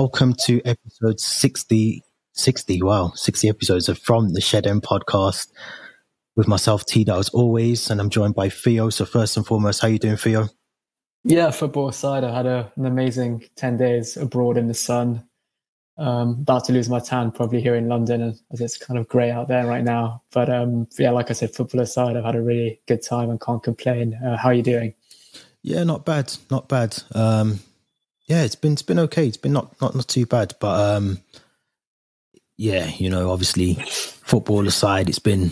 Welcome to episode 60. 60, wow, 60 episodes of From the Shed End podcast with myself, T as always, and I'm joined by Theo. So, first and foremost, how you doing, Theo? Yeah, football aside, I had a, an amazing 10 days abroad in the sun. Um, about to lose my tan probably here in London as it's kind of grey out there right now. But um, yeah, like I said, football aside, I've had a really good time and can't complain. Uh, how are you doing? Yeah, not bad, not bad. Um, yeah, it's been it's been okay. It's been not not not too bad, but um, yeah, you know, obviously, football aside, it's been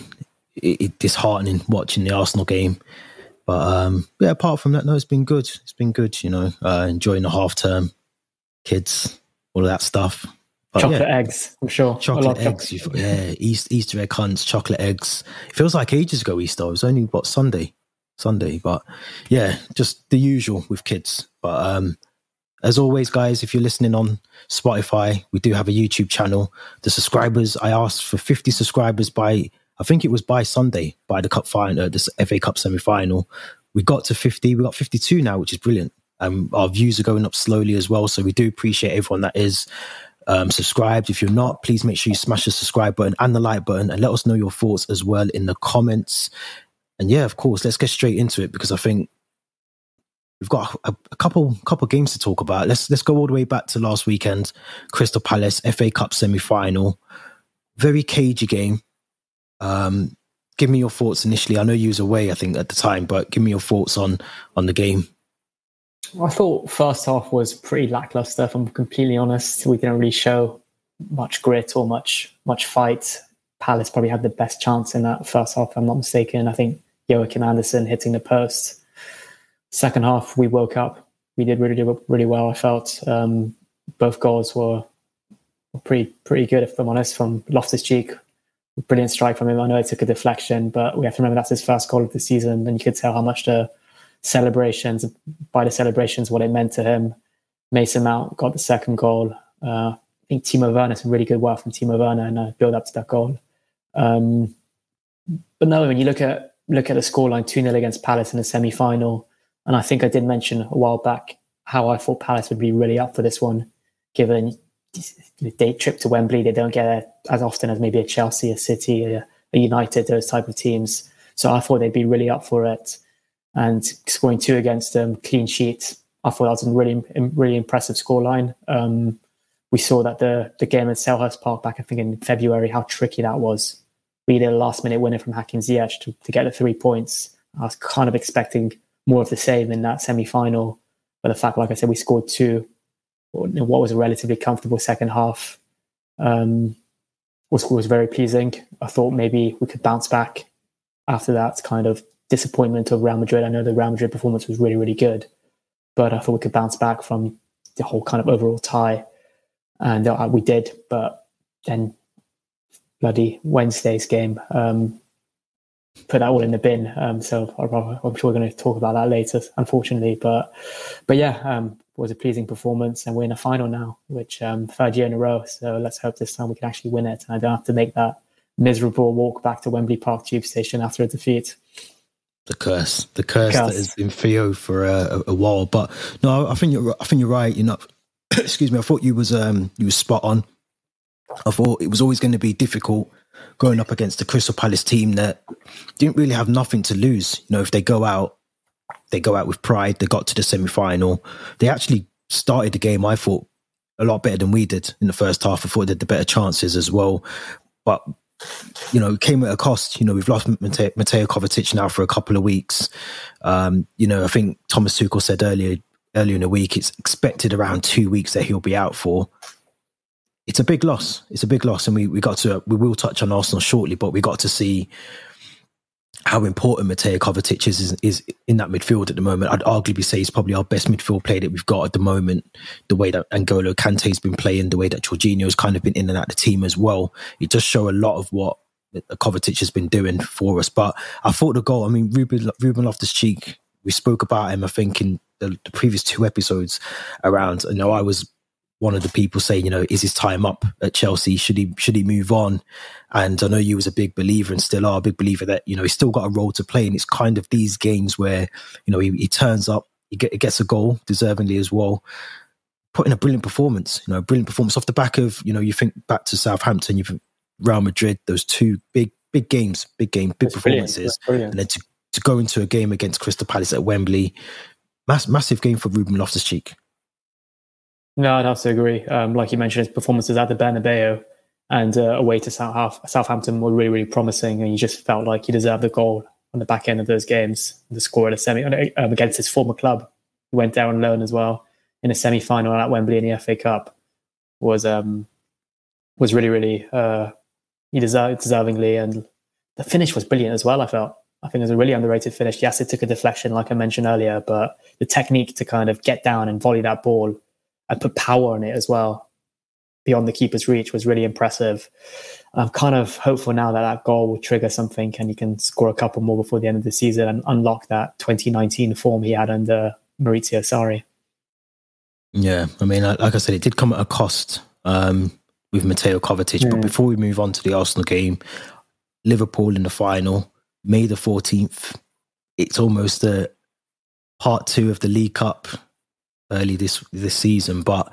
it, it disheartening watching the Arsenal game. But um, yeah, apart from that, no, it's been good. It's been good. You know, uh, enjoying the half term, kids, all of that stuff. But chocolate yeah, eggs, I'm sure. Chocolate eggs, chocolate. yeah. Easter, Easter egg hunts, chocolate eggs. It feels like ages ago Easter. It was only what Sunday, Sunday. But yeah, just the usual with kids. But um, as always, guys, if you're listening on Spotify, we do have a YouTube channel. The subscribers, I asked for 50 subscribers by, I think it was by Sunday, by the cup final, uh, the FA Cup semi final. We got to 50. We got 52 now, which is brilliant. Um, our views are going up slowly as well. So we do appreciate everyone that is um, subscribed. If you're not, please make sure you smash the subscribe button and the like button and let us know your thoughts as well in the comments. And yeah, of course, let's get straight into it because I think we've got a, a, couple couple games to talk about. Let's let's go all the way back to last weekend, Crystal Palace FA Cup semi final. Very cagey game. Um, give me your thoughts initially. I know you was away, I think, at the time, but give me your thoughts on on the game. I thought first half was pretty lackluster. If I'm completely honest, we didn't really show much grit or much much fight. Palace probably had the best chance in that first half. If I'm not mistaken. I think Joachim Andersen hitting the post. Second half, we woke up. We did really really well. I felt um, both goals were, pretty pretty good. If I'm honest, from Loftus Cheek, brilliant strike from him. I know it took a deflection, but we have to remember that's his first goal of the season, and you could tell how much the celebrations, by the celebrations, what it meant to him. Mason Mount got the second goal. Uh, I think Timo Werner, some really good work from Timo Werner and uh, build up to that goal. Um, but no, when you look at look at the scoreline, 2 0 against Palace in the semi final, and I think I did mention a while back how I thought Palace would be really up for this one, given the day trip to Wembley. They don't get as often as maybe a Chelsea, a City, a, a United, those type of teams. So I thought they'd be really up for it and scoring two against them, clean sheet. I thought that was a really, really impressive scoreline. Um, we saw that the the game at Selhurst Park back, I think, in February, how tricky that was. We did a last minute winner from Hakim Ziyech to, to get the three points. I was kind of expecting more of the same in that semi final. But the fact, like I said, we scored two in what was a relatively comfortable second half um, was, was very pleasing. I thought maybe we could bounce back after that kind of disappointment of Real Madrid. I know the Real Madrid performance was really, really good, but I thought we could bounce back from the whole kind of overall tie. And uh, we did, but then bloody Wednesday's game um, put that all in the bin. Um, so I'm sure we're going to talk about that later, unfortunately. But but yeah, um, was a pleasing performance, and we're in a final now, which um, third year in a row. So let's hope this time we can actually win it, and I don't have to make that miserable walk back to Wembley Park Tube Station after a defeat the curse, the curse, curse. that has been Theo for a, a, while. But no, I think you're, I think you're right. You know, excuse me. I thought you was, um, you was spot on. I thought it was always going to be difficult going up against the Crystal Palace team that didn't really have nothing to lose. You know, if they go out, they go out with pride. They got to the semi final. They actually started the game. I thought a lot better than we did in the first half. I thought they had the better chances as well. But you know, it came at a cost. You know, we've lost Mateo, Kovacic now for a couple of weeks. Um, you know, I think Thomas Tuchel said earlier earlier in the week it's expected around two weeks that he'll be out for. It's a big loss. It's a big loss, and we we got to we will touch on Arsenal shortly, but we got to see how important Mateo Kovacic is, is, is in that midfield at the moment. I'd arguably say he's probably our best midfield player that we've got at the moment. The way that N'Golo Kante's been playing, the way that Jorginho's kind of been in and out the team as well. It does show a lot of what Kovacic has been doing for us. But I thought the goal, I mean, Ruben, Ruben Loftus Cheek, we spoke about him, I think, in the, the previous two episodes around. You know, I was one of the people saying, you know, is his time up at Chelsea? Should he should he move on? And I know you was a big believer and still are a big believer that you know he's still got a role to play. And it's kind of these games where you know he, he turns up, he, get, he gets a goal deservingly as well. put in a brilliant performance. You know, a brilliant performance off the back of you know you think back to Southampton, you think Real Madrid, those two big big games, big game, big That's performances, brilliant. and then to to go into a game against Crystal Palace at Wembley, mass, massive game for Ruben Loftus Cheek. No, I'd have to agree. Um, like you mentioned, his performances at the Bernabeu and uh, away to South, Southampton were really, really promising, and you just felt like he deserved the goal on the back end of those games. The score at a semi um, against his former club, he went down on loan as well in a semi final at Wembley in the FA Cup was um, was really, really uh, he deserved deservingly, and the finish was brilliant as well. I felt. I think it was a really underrated finish. Yes, it took a deflection, like I mentioned earlier, but the technique to kind of get down and volley that ball and put power on it as well beyond the keeper's reach was really impressive. I'm kind of hopeful now that that goal will trigger something and he can score a couple more before the end of the season and unlock that 2019 form he had under Maurizio Sarri. Yeah, I mean, like I said, it did come at a cost um, with Mateo Kovacic. Yeah. But before we move on to the Arsenal game, Liverpool in the final, May the 14th. It's almost a part two of the League Cup early this this season, but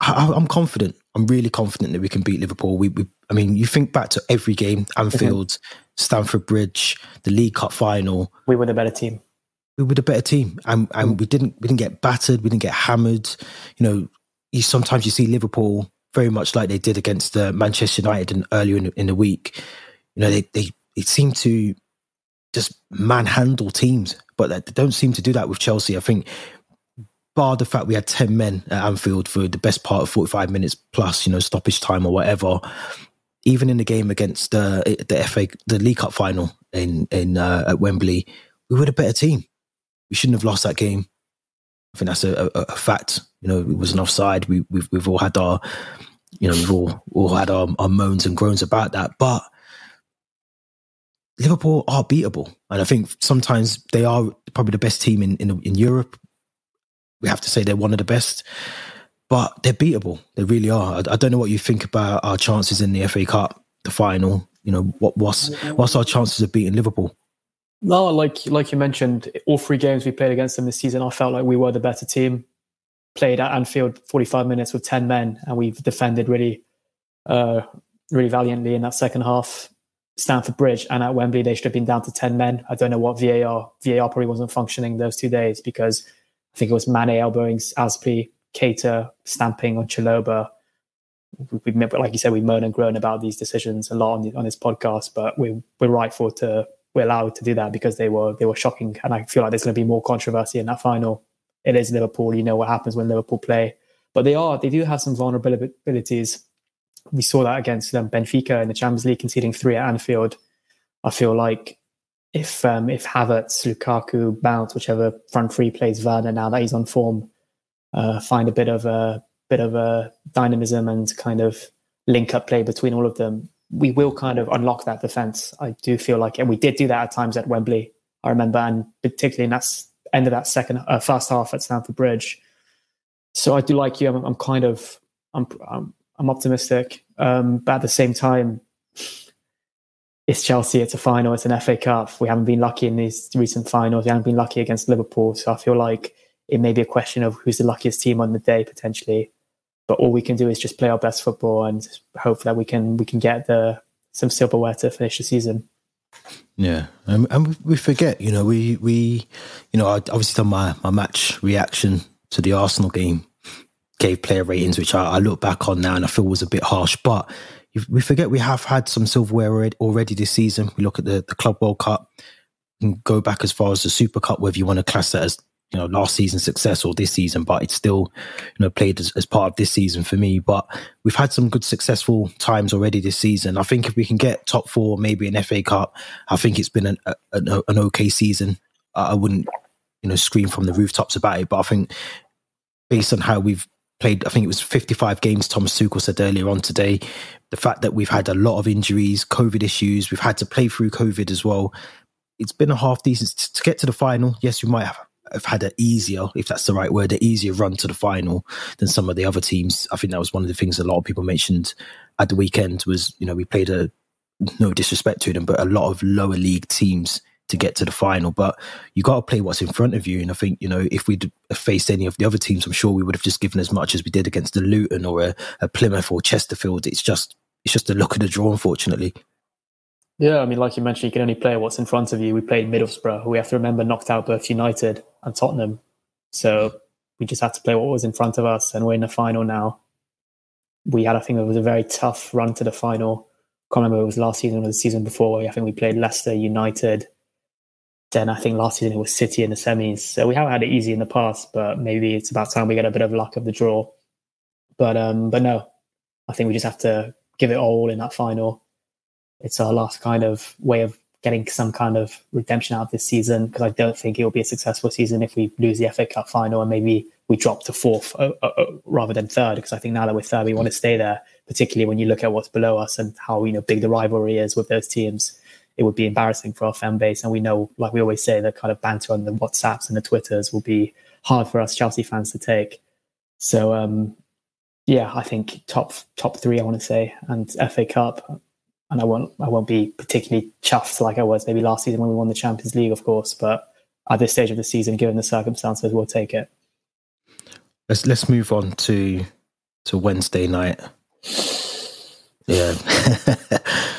I, am confident. I'm really confident that we can beat Liverpool. We, we, I mean, you think back to every game: Anfield, mm-hmm. Stamford Bridge, the League Cup final. We were the better team. We were the better team, and and mm. we didn't we didn't get battered. We didn't get hammered. You know, you sometimes you see Liverpool very much like they did against uh, Manchester United in, earlier in, in the week. You know, they they they seem to just manhandle teams, but they don't seem to do that with Chelsea. I think bar the fact we had 10 men at Anfield for the best part of 45 minutes plus, you know, stoppage time or whatever, even in the game against uh, the FA, the League Cup final in, in uh, at Wembley, we were a better team. We shouldn't have lost that game. I think that's a, a, a fact. You know, it was an offside. We, we've, we've all had our, you know, we've all, all had our, our moans and groans about that. But Liverpool are beatable. And I think sometimes they are probably the best team in, in, in Europe we have to say they're one of the best, but they're beatable. They really are. I, I don't know what you think about our chances in the FA Cup, the final. You know, what what's what's our chances of beating Liverpool? No, like like you mentioned, all three games we played against them this season, I felt like we were the better team. Played at Anfield 45 minutes with 10 men, and we've defended really, uh, really valiantly in that second half. Stamford Bridge and at Wembley, they should have been down to 10 men. I don't know what VAR, VAR probably wasn't functioning those two days because I think it was Mane elbowing Azpi, Keita stamping on Chalobah. We, we, like you said, we moan and groan about these decisions a lot on, the, on this podcast, but we, we're rightful to we're allowed to do that because they were they were shocking, and I feel like there's going to be more controversy in that final. It is Liverpool, you know what happens when Liverpool play, but they are they do have some vulnerabilities. We saw that against um, Benfica in the Champions League, conceding three at Anfield. I feel like if um, if Havertz, Lukaku, Mount, whichever front three plays Werner now that he's on form, uh, find a bit of a bit of a dynamism and kind of link up play between all of them, we will kind of unlock that defense. I do feel like, and we did do that at times at Wembley. I remember, and particularly in that end of that second uh, first half at Stamford Bridge. So I do like you. I'm, I'm kind of I'm, I'm I'm, optimistic, um, but at the same time, it's Chelsea, it's a final, it's an FA Cup. We haven't been lucky in these recent finals. We haven't been lucky against Liverpool. So I feel like it may be a question of who's the luckiest team on the day potentially. But all we can do is just play our best football and hope that we can we can get the some silverware to finish the season. Yeah, um, and we forget, you know, we we, you know, I obviously done my my match reaction to the Arsenal game, gave player ratings, which I, I look back on now and I feel was a bit harsh, but we forget we have had some silverware already this season. We look at the, the Club World Cup and go back as far as the Super Cup, whether you want to class that as you know last season's success or this season, but it's still you know played as, as part of this season for me. But we've had some good successful times already this season. I think if we can get top four, maybe an FA Cup, I think it's been an, an, an okay season. I wouldn't you know scream from the rooftops about it, but I think based on how we've played, I think it was 55 games, Thomas Tuchel said earlier on today. The fact that we've had a lot of injuries, COVID issues, we've had to play through COVID as well. It's been a half decent to get to the final. Yes, we might have, have had an easier, if that's the right word, an easier run to the final than some of the other teams. I think that was one of the things a lot of people mentioned at the weekend was, you know, we played a, no disrespect to them, but a lot of lower league teams to get to the final. But you got to play what's in front of you. And I think you know if we'd faced any of the other teams, I'm sure we would have just given as much as we did against the Luton or a, a Plymouth or Chesterfield. It's just it's just a look of the draw, unfortunately. Yeah, I mean, like you mentioned, you can only play what's in front of you. We played Middlesbrough, who we have to remember knocked out both United and Tottenham. So we just had to play what was in front of us, and we're in the final now. We had, I think, it was a very tough run to the final. I can't remember it was last season or the season before. I think we played Leicester United. Then I think last season it was City in the semis. So we haven't had it easy in the past, but maybe it's about time we get a bit of luck of the draw. But um, but no, I think we just have to give it all in that final it's our last kind of way of getting some kind of redemption out of this season because I don't think it will be a successful season if we lose the FA Cup final and maybe we drop to fourth uh, uh, uh, rather than third because I think now that we're third we want to stay there particularly when you look at what's below us and how you know big the rivalry is with those teams it would be embarrassing for our fan base and we know like we always say the kind of banter on the whatsapps and the twitters will be hard for us chelsea fans to take so um yeah i think top top three i want to say and fa cup and I won't I won't be particularly chuffed like I was maybe last season when we won the Champions League, of course. But at this stage of the season, given the circumstances, we'll take it. Let's let's move on to to Wednesday night. Yeah.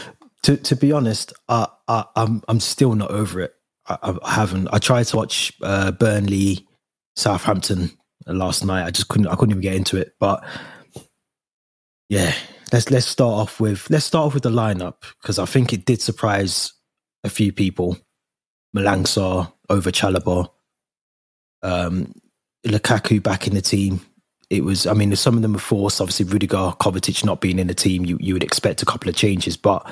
to to be honest, I, I I'm I'm still not over it. I, I haven't. I tried to watch uh, Burnley, Southampton last night. I just couldn't. I couldn't even get into it. But yeah, let's let's start off with let's start off with the lineup because I think it did surprise a few people. Malang Sarr over Chalobah, um, Lukaku back in the team. It was, I mean, some of them were forced. Obviously, Rudiger, Kovacic not being in the team, you you would expect a couple of changes. But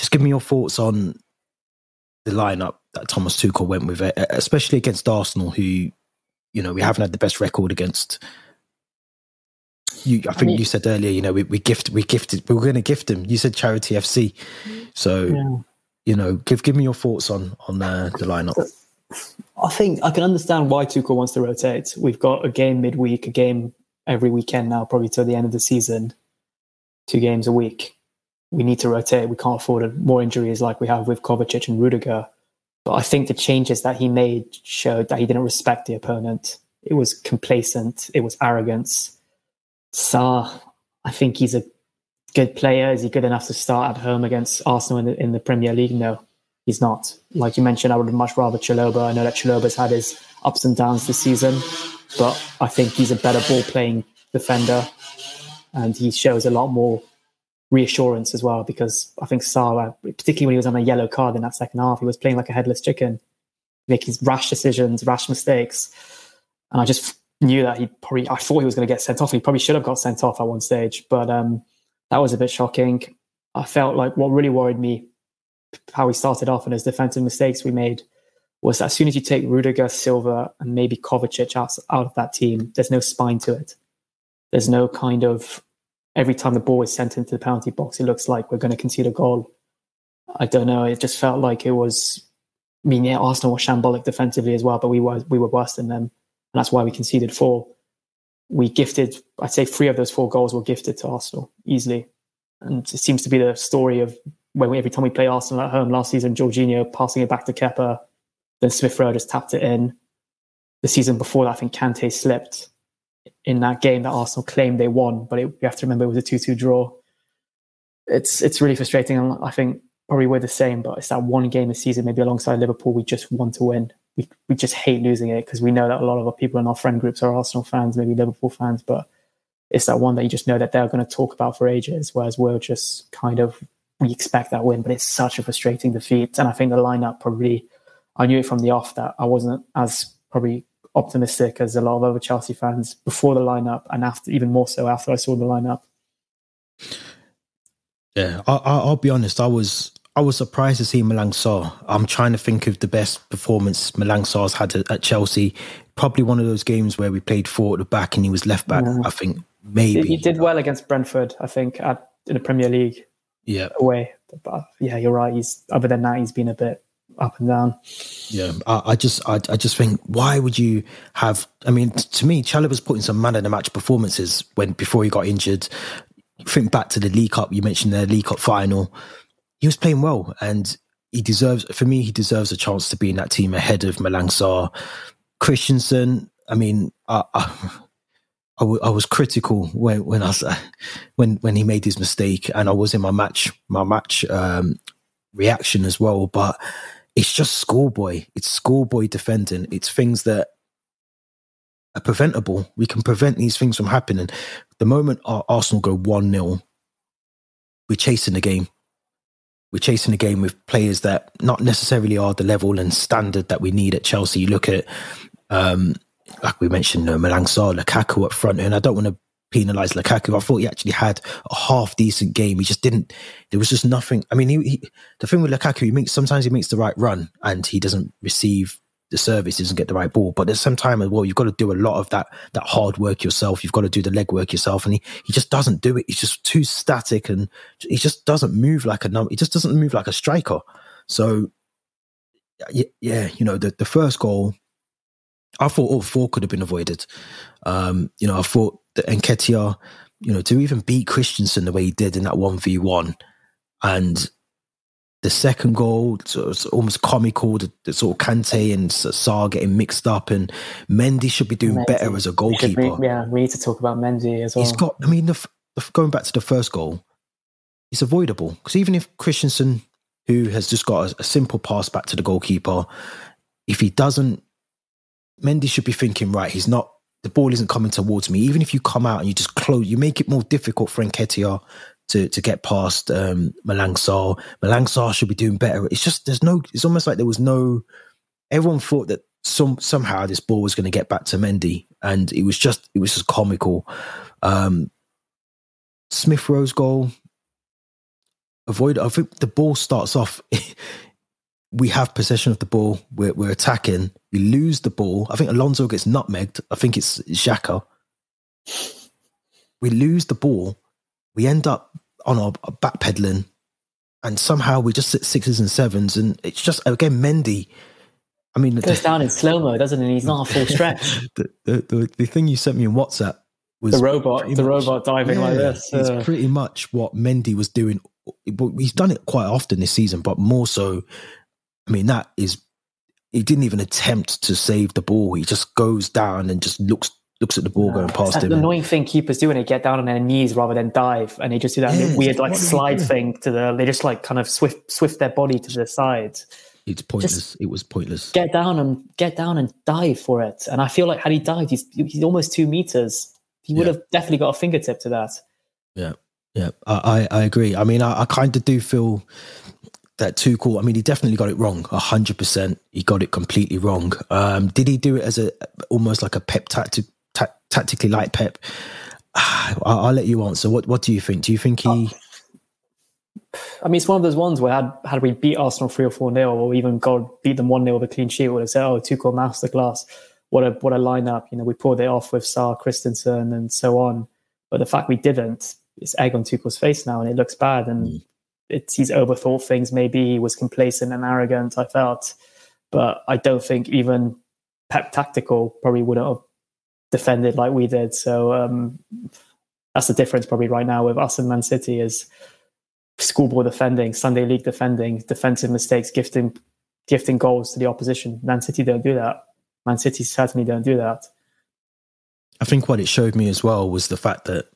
just give me your thoughts on the lineup that Thomas Tuchel went with, especially against Arsenal, who you know we haven't had the best record against you, I think I mean, you said earlier, you know, we, we gift, we gifted, we were going to gift them. You said charity FC, so yeah. you know, give give me your thoughts on on uh, the lineup. I think I can understand why Tuchel wants to rotate. We've got a game midweek, a game every weekend now, probably till the end of the season. Two games a week. We need to rotate. We can't afford more injuries like we have with Kovacic and Rudiger. But I think the changes that he made showed that he didn't respect the opponent. It was complacent. It was arrogance Sarr, I think he's a good player. Is he good enough to start at home against Arsenal in the, in the Premier League? No, he's not. Like you mentioned, I would much rather Chalobah. I know that Chalobah's had his ups and downs this season, but I think he's a better ball playing defender and he shows a lot more reassurance as well because I think Sarr, particularly when he was on a yellow card in that second half, he was playing like a headless chicken, making rash decisions, rash mistakes. And I just knew that he probably, I thought he was going to get sent off. He probably should have got sent off at one stage, but um, that was a bit shocking. I felt like what really worried me, how he started off and his defensive mistakes we made, was as soon as you take Rudiger, Silva, and maybe Kovacic out, out of that team, there's no spine to it. There's no kind of, every time the ball is sent into the penalty box, it looks like we're going to concede a goal. I don't know. It just felt like it was, I mean, yeah, Arsenal were shambolic defensively as well, but we were, we were worse than them and that's why we conceded four. We gifted, I'd say, three of those four goals were gifted to Arsenal easily, and it seems to be the story of when we, every time we play Arsenal at home last season, Jorginho passing it back to Kepa, then Smith Rowe just tapped it in. The season before that, I think Kante slipped in that game that Arsenal claimed they won, but it, you have to remember it was a two-two draw. It's it's really frustrating, and I think probably we're the same, but it's that one game a season, maybe alongside Liverpool, we just want to win we, we just hate losing it because we know that a lot of our people in our friend groups are Arsenal fans, maybe Liverpool fans, but it's that one that you just know that they're going to talk about for ages, whereas we're just kind of we expect that win, but it's such a frustrating defeat. And I think the lineup probably I knew it from the off that I wasn't as probably optimistic as a lot of other Chelsea fans before the lineup and after even more so after I saw the lineup. Yeah, I, will be honest. I was I was surprised to see Malang Sarr. I'm trying to think of the best performance Malang Sarr's had at Chelsea. Probably one of those games where we played four at the back and he was left back. Yeah. I think maybe he did well against Brentford. I think at, in the Premier League. Yeah, away. But yeah, you're right. He's other than that, he's been a bit up and down. Yeah, I, I just, I, I, just think, why would you have? I mean, to me, Chalobah was putting some man of the match performances when before he got injured. Think back to the League Cup. You mentioned the League Cup final he was playing well. And he deserves, for me, he deserves a chance to be in that team ahead of Malang. Christensen, I mean, I, I, I, w- I was critical when when I was, when when he made his mistake, and I was in my match my match um, reaction as well. But it's just schoolboy. It's schoolboy defending. It's things that are preventable. We can prevent these things from happening. The moment our Arsenal go one 0 we're chasing the game. We're chasing the game with players that not necessarily are the level and standard that we need at Chelsea. You look at um, like we mentioned, uh, Malang Sarr, Lukaku up front, and I don't want to penalise Lukaku. I thought he actually had a half decent game. He just didn't. There was just nothing. I mean, he, he, the thing with Lukaku, he makes sometimes he makes the right run and he doesn't receive the service, he doesn't get the right ball. But there's some time as well. You've got to do a lot of that that hard work yourself. You've got to do the leg work yourself, and he he just doesn't do it. He's just too static, and he just doesn't move like a number. He just doesn't move like a striker. So yeah, you know the the first goal I thought all four could have been avoided. Um, you know, I thought that Nketiah, you know, to even beat Christensen the way he did in that 1v1 and the second goal so was almost comical the, the, sort of Kante and Sarr getting mixed up and Mendy should be doing Mendy. better as a goalkeeper. We, yeah, we need to talk about Mendy as well. He's got I mean the, the, going back to the first goal it's avoidable because even if Christensen who has just got a, a simple pass back to the goalkeeper if he doesn't Mendy should be thinking, right, he's not, the ball isn't coming towards me. Even if you come out and you just close, you make it more difficult for Nketiah to, to get past um, Malang. Malangsar should be doing better. It's just, there's no, it's almost like there was no, everyone thought that some somehow this ball was going to get back to Mendy. And it was just, it was just comical. Um, Smith Rowe's goal, avoid, I think the ball starts off we have possession of the ball. We're, we're attacking. We lose the ball. I think Alonso gets nutmegged. I think it's Xhaka. We lose the ball. We end up on our, backpedaling, and somehow we just sit sixes and sevens. And it's just again Mendy. I mean, it goes down in slow mo, doesn't it? He's not a full stretch. the, the, the, the, thing you sent me in WhatsApp was the robot, the much, robot diving yeah, like this. It's uh, pretty much what Mendy was doing. He's done it quite often this season, but more so I mean, that is he didn't even attempt to save the ball. He just goes down and just looks looks at the ball going past him. The annoying thing keepers do when they get down on their knees rather than dive, and they just do that yeah, weird like slide thing to the. They just like kind of swift swift their body to the side. It's pointless. Just it was pointless. Get down and get down and dive for it. And I feel like had he dived, he's he's almost two meters. He would yeah. have definitely got a fingertip to that. Yeah, yeah, I I, I agree. I mean, I, I kind of do feel that Tuchel, I mean, he definitely got it wrong. hundred percent, he got it completely wrong. Um, did he do it as a almost like a Pep tactic, ta- tactically like Pep? I'll, I'll, let you answer. What What do you think? Do you think he? I mean, it's one of those ones where had had we beat Arsenal three or four nil, or even God beat them one 0 with a clean sheet, would have said, "Oh, Tuchel masterclass." What a what a lineup! You know, we pulled it off with Sarr, Christensen, and so on. But the fact we didn't, it's egg on Tuchel's face now, and it looks bad. And mm it's he's overthought things. Maybe he was complacent and arrogant. I felt, but I don't think even Pep tactical probably wouldn't have defended like we did. So um, that's the difference probably right now with us and Man City is schoolboy defending, Sunday league defending, defensive mistakes, gifting gifting goals to the opposition. Man City don't do that. Man City certainly don't do that. I think what it showed me as well was the fact that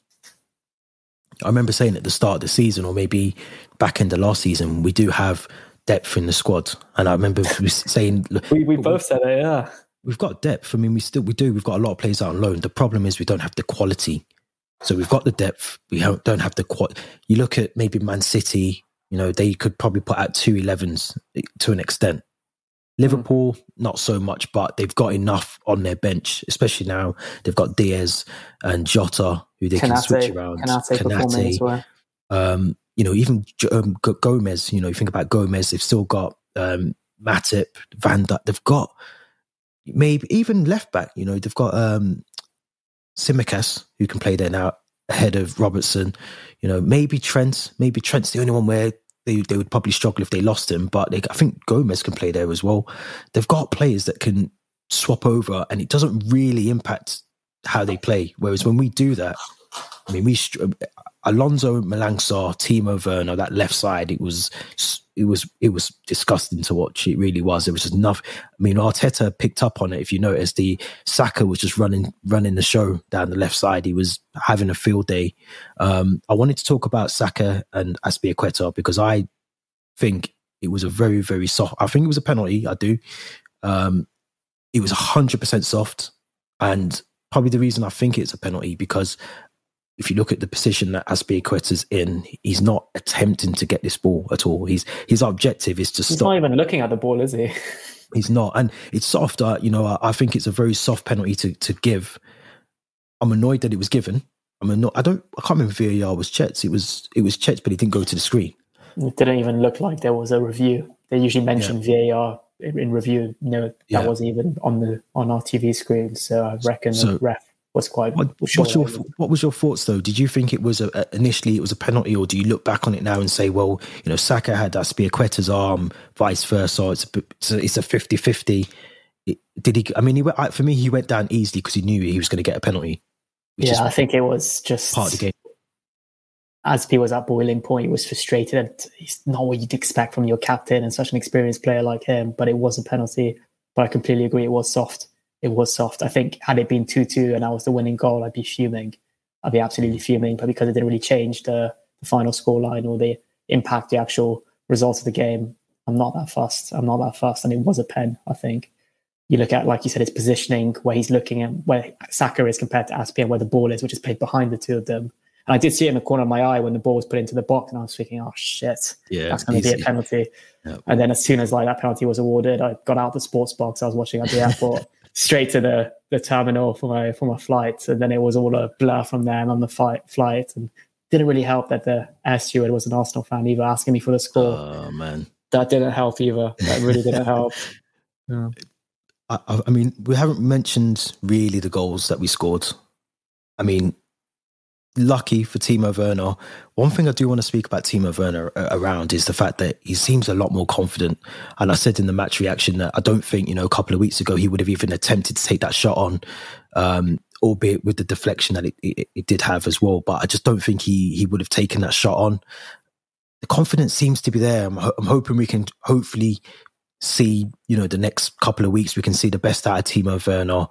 I remember saying at the start of the season, or maybe back in the last season, we do have depth in the squad. And I remember saying, we, we both said it, yeah. We've got depth. I mean, we still we do. We've got a lot of players out on loan. The problem is we don't have the quality. So we've got the depth. We don't have the quality. You look at maybe Man City. You know, they could probably put out two 11s eh, to an extent. Liverpool, not so much, but they've got enough on their bench, especially now they've got Diaz and Jota, who they Konate, can switch around. Konate well. um, you know, even um, Gomez, you know, you think about Gomez, they've still got um, Matip, Van Dijk, they've got maybe even left back, you know, they've got um, Tsimikas, who can play there now ahead of Robertson. You know, maybe Trent, maybe Trent's the only one where they, they would probably struggle if they lost him, but they, I think Gomez can play there as well. They've got players that can swap over and it doesn't really impact how they play. Whereas when we do that, I mean, we Alonso Malang Timo Werner, that left side, it was it was it was disgusting to watch. It really was. It was just enough. I mean, Arteta picked up on it. If you notice, the Saka was just running running the show down the left side. He was having a field day. Um, I wanted to talk about Saka and Azpilicueta because I think it was a very very soft. I think it was a penalty. I do. Um, it was hundred percent soft, and probably the reason I think it's a penalty because if you look at the position that Azpilicueta's in, he's not attempting to get this ball at all. He's his objective is to he's stop. not even looking at the ball, is he? he's not, and it's soft. Uh, you know, I, I, think it's a very soft penalty to to give. I'm annoyed that it was given. I'm annoyed. I don't. I can't remember if VAR was checked. It was. It was checked, but it didn't go to the screen. It didn't even look like there was a review. They usually mention yeah. VAR in review. No, that yeah. wasn't even on the on our TV screen. So I reckon so, the ref was quite. What, what's your what was your thoughts though? Did you think it was a, initially it was a penalty, or do you look back on it now and say, well, you know, Saka had Azpilicueta's arm, vice versa. It's a, it's a, it's a 50-50. did he? I mean, he went, for me, he went down easily because he knew he was going to get a penalty. Yeah, I think it was just part of the game. As he was at boiling point, he was frustrated. It's not what you'd expect from your captain and such an experienced player like him, but it was a penalty. But I completely agree, it was soft it was soft. I think had it been 2 2 and I was the winning goal, I'd be fuming. I'd be absolutely fuming. But because it didn't really change the, the final scoreline or the impact the actual results of the game, I'm not that fussed. I'm not that fussed. And it was a pen, I think. You look at, like you said, his positioning, where he's looking at where Saka is compared to Azpi and where the ball is, which is played behind the two of them. And I did see it in the corner of my eye when the ball was put into the box, and I was thinking, "Oh shit, yeah, that's going to be a penalty." Yep. And then as soon as like that penalty was awarded, I got out the sports box I was watching at the airport, straight to the the terminal for my for my flight, and then it was all a blur from there and on the flight flight, and didn't really help that the air steward was an Arsenal fan either, asking me for the score. Oh man, that didn't help either. That really didn't help. Yeah. I, I mean, we haven't mentioned really the goals that we scored. I mean, lucky for Timo Werner. One thing I do want to speak about Timo Werner uh, around is the fact that he seems a lot more confident. And I said in the match reaction that I don't think, you know, a couple of weeks ago he would have even attempted to take that shot on, um, albeit with the deflection that it, it, it did have as well. But I just don't think he he would have taken that shot on. The confidence seems to be there. I'm, ho- I'm hoping we can hopefully see, you know, the next couple of weeks we can see the best out of Timo Werner.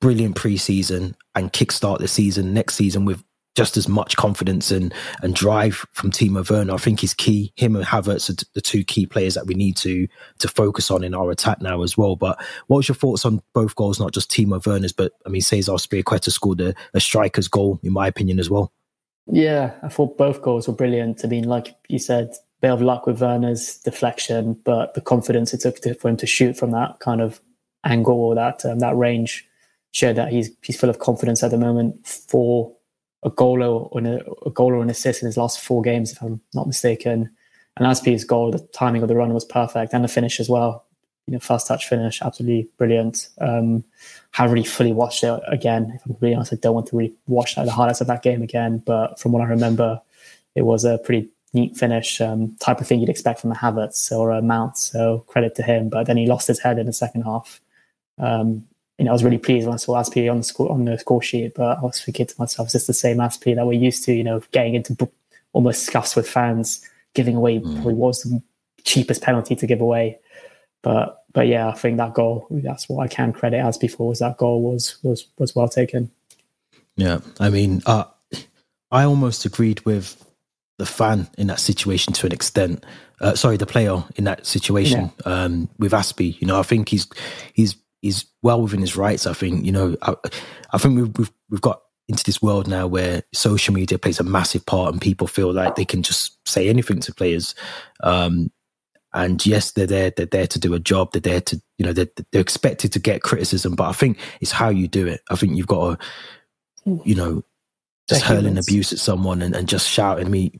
Brilliant preseason and kickstart the season next season with just as much confidence and and drive from Timo Werner. I think is key. Him and Havertz are the two key players that we need to to focus on in our attack now as well. But what was your thoughts on both goals? Not just Timo Werner's, but I mean Cesar Azpilicueta scored a, a striker's goal in my opinion as well. Yeah, I thought both goals were brilliant. I mean, like you said, bit of luck with Werner's deflection, but the confidence it took to, for him to shoot from that kind of angle or that um, that range showed that he's he's full of confidence at the moment for a goal or a, a goal or an assist in his last four games, if I'm not mistaken. And as Azpi's goal, the timing of the run was perfect, and the finish as well. You know, first touch finish, absolutely brilliant. Um, haven't really fully watched it again. If I'm really honest, I don't want to really watch like, the highlights of that game again. But from what I remember, it was a pretty neat finish, um, type of thing you'd expect from a Havertz or a Mount. So credit to him. But then he lost his head in the second half. Um, you know, I was really pleased when I saw Azpi on the score on the score sheet, but I was thinking to myself, is this the same Azpi that we're used to? You know, getting into almost scuffs with fans, giving away mm. probably was the cheapest penalty to give away. But but yeah, I think that goal that's what I can credit Azpi for was that goal was was was well taken. Yeah, I mean, uh, I almost agreed with the fan in that situation to an extent. Uh, sorry, the player in that situation yeah. um, with Azpi. You know, I think he's he's is well within his rights. I think you know. I, I think we've, we've we've got into this world now where social media plays a massive part, and people feel like they can just say anything to players. Um, and yes, they're there. They're there to do a job. They're there to you know they're they're expected to get criticism. But I think it's how you do it. I think you've got to, you know, just hurling abuse at someone and, and just shouting. me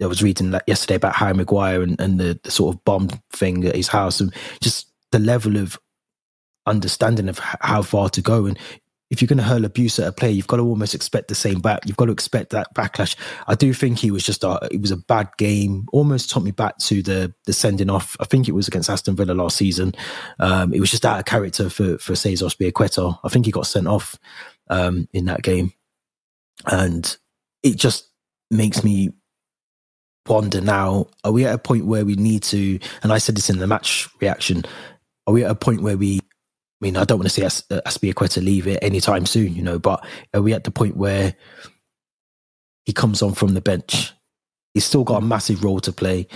I was reading that yesterday about Harry Maguire and, and the, the sort of bomb thing at his house and just the level of understanding of how far to go. And if you're going to hurl abuse at a player, you've got to almost expect the same back. You've got to expect that backlash. I do think he was just a, it was a bad game. Almost took me back to the the sending off. I think it was against Aston Villa last season. Um, it was just out of character for for Cesar Azpilicueta. I think he got sent off um, in that game, and it just makes me wonder now: Are we at a point where we need to? And I said this in the match reaction. Are we at a point where we? I mean, I don't want uh, to see As- Azpilicueta leave it anytime soon, you know, but are we at the point where he comes on from the bench? He's still got a massive role to play.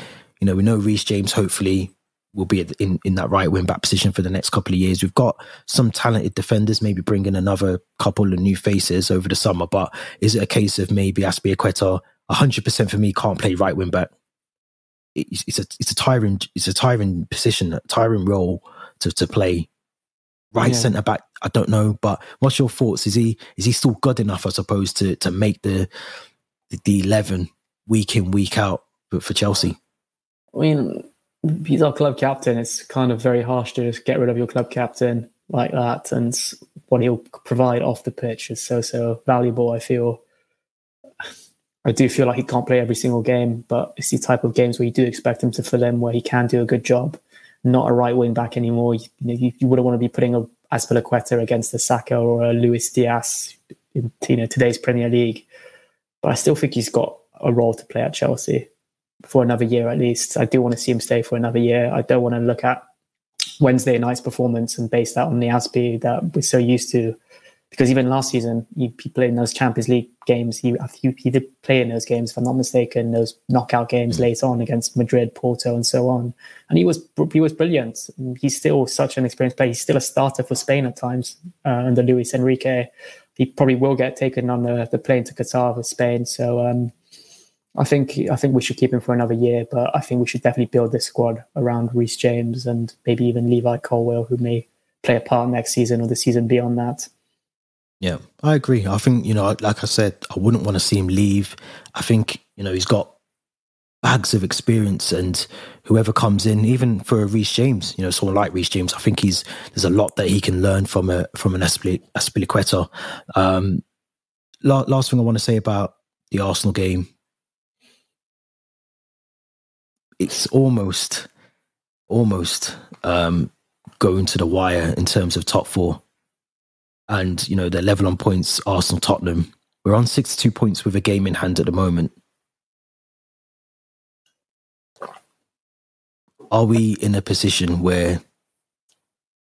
You know, we know Reece James hopefully will be in, in that right wing back position for the next couple of years. We've got some talented defenders, maybe bringing another couple of new faces over the summer. But is it a case of maybe Azpilicueta, 100% for me, can't play right wing back? It's, it's, a it's a tiring it's a tiring position, a tiring role to, to play. Right yeah. centre back, I don't know. But what's your thoughts? Is he is he still good enough, I suppose, to to make the the, the eleven week in week out for, for Chelsea? I mean, he's our club captain. It's kind of very harsh to just get rid of your club captain like that, and what he'll provide off the pitch is so so valuable. I feel. I do feel like he can't play every single game, but it's the type of games where you do expect him to fill in, where he can do a good job. Not a right wing back anymore. You, you, you wouldn't want to be putting a Azpilicueta against a Saka or a Luis Diaz in you know today's Premier League. But I still think he's got a role to play at Chelsea for another year at least. I do want to see him stay for another year. I don't want to look at Wednesday night's performance and base that on the Azpi that we're so used to. Because even last season, he, he played in those Champions League games. He, he did play in those games, if I'm not mistaken, those knockout games mm. later on against Madrid, Porto, and so on. And he was he was brilliant. He's still such an experienced player. He's still a starter for Spain at times uh, under Luis Enrique. He probably will get taken on the, the plane to Qatar with Spain. So um, I think I think we should keep him for another year, but I think we should definitely build this squad around Reece James and maybe even Levi Colwill, who may play a part next season or the season beyond that. Yeah, I agree. I think you know, like I said, I wouldn't want to see him leave. I think you know he's got bags of experience, and whoever comes in, even for Reece James, you know, someone like Reece James, I think he's there's a lot that he can learn from a from an Azpilicueta. Um, last thing I want to say about the Arsenal game it's almost almost um, going to the wire in terms of top four. And, you know, they're level on points, Arsenal, Tottenham. We're on 62 points with a game in hand at the moment. Are we in a position where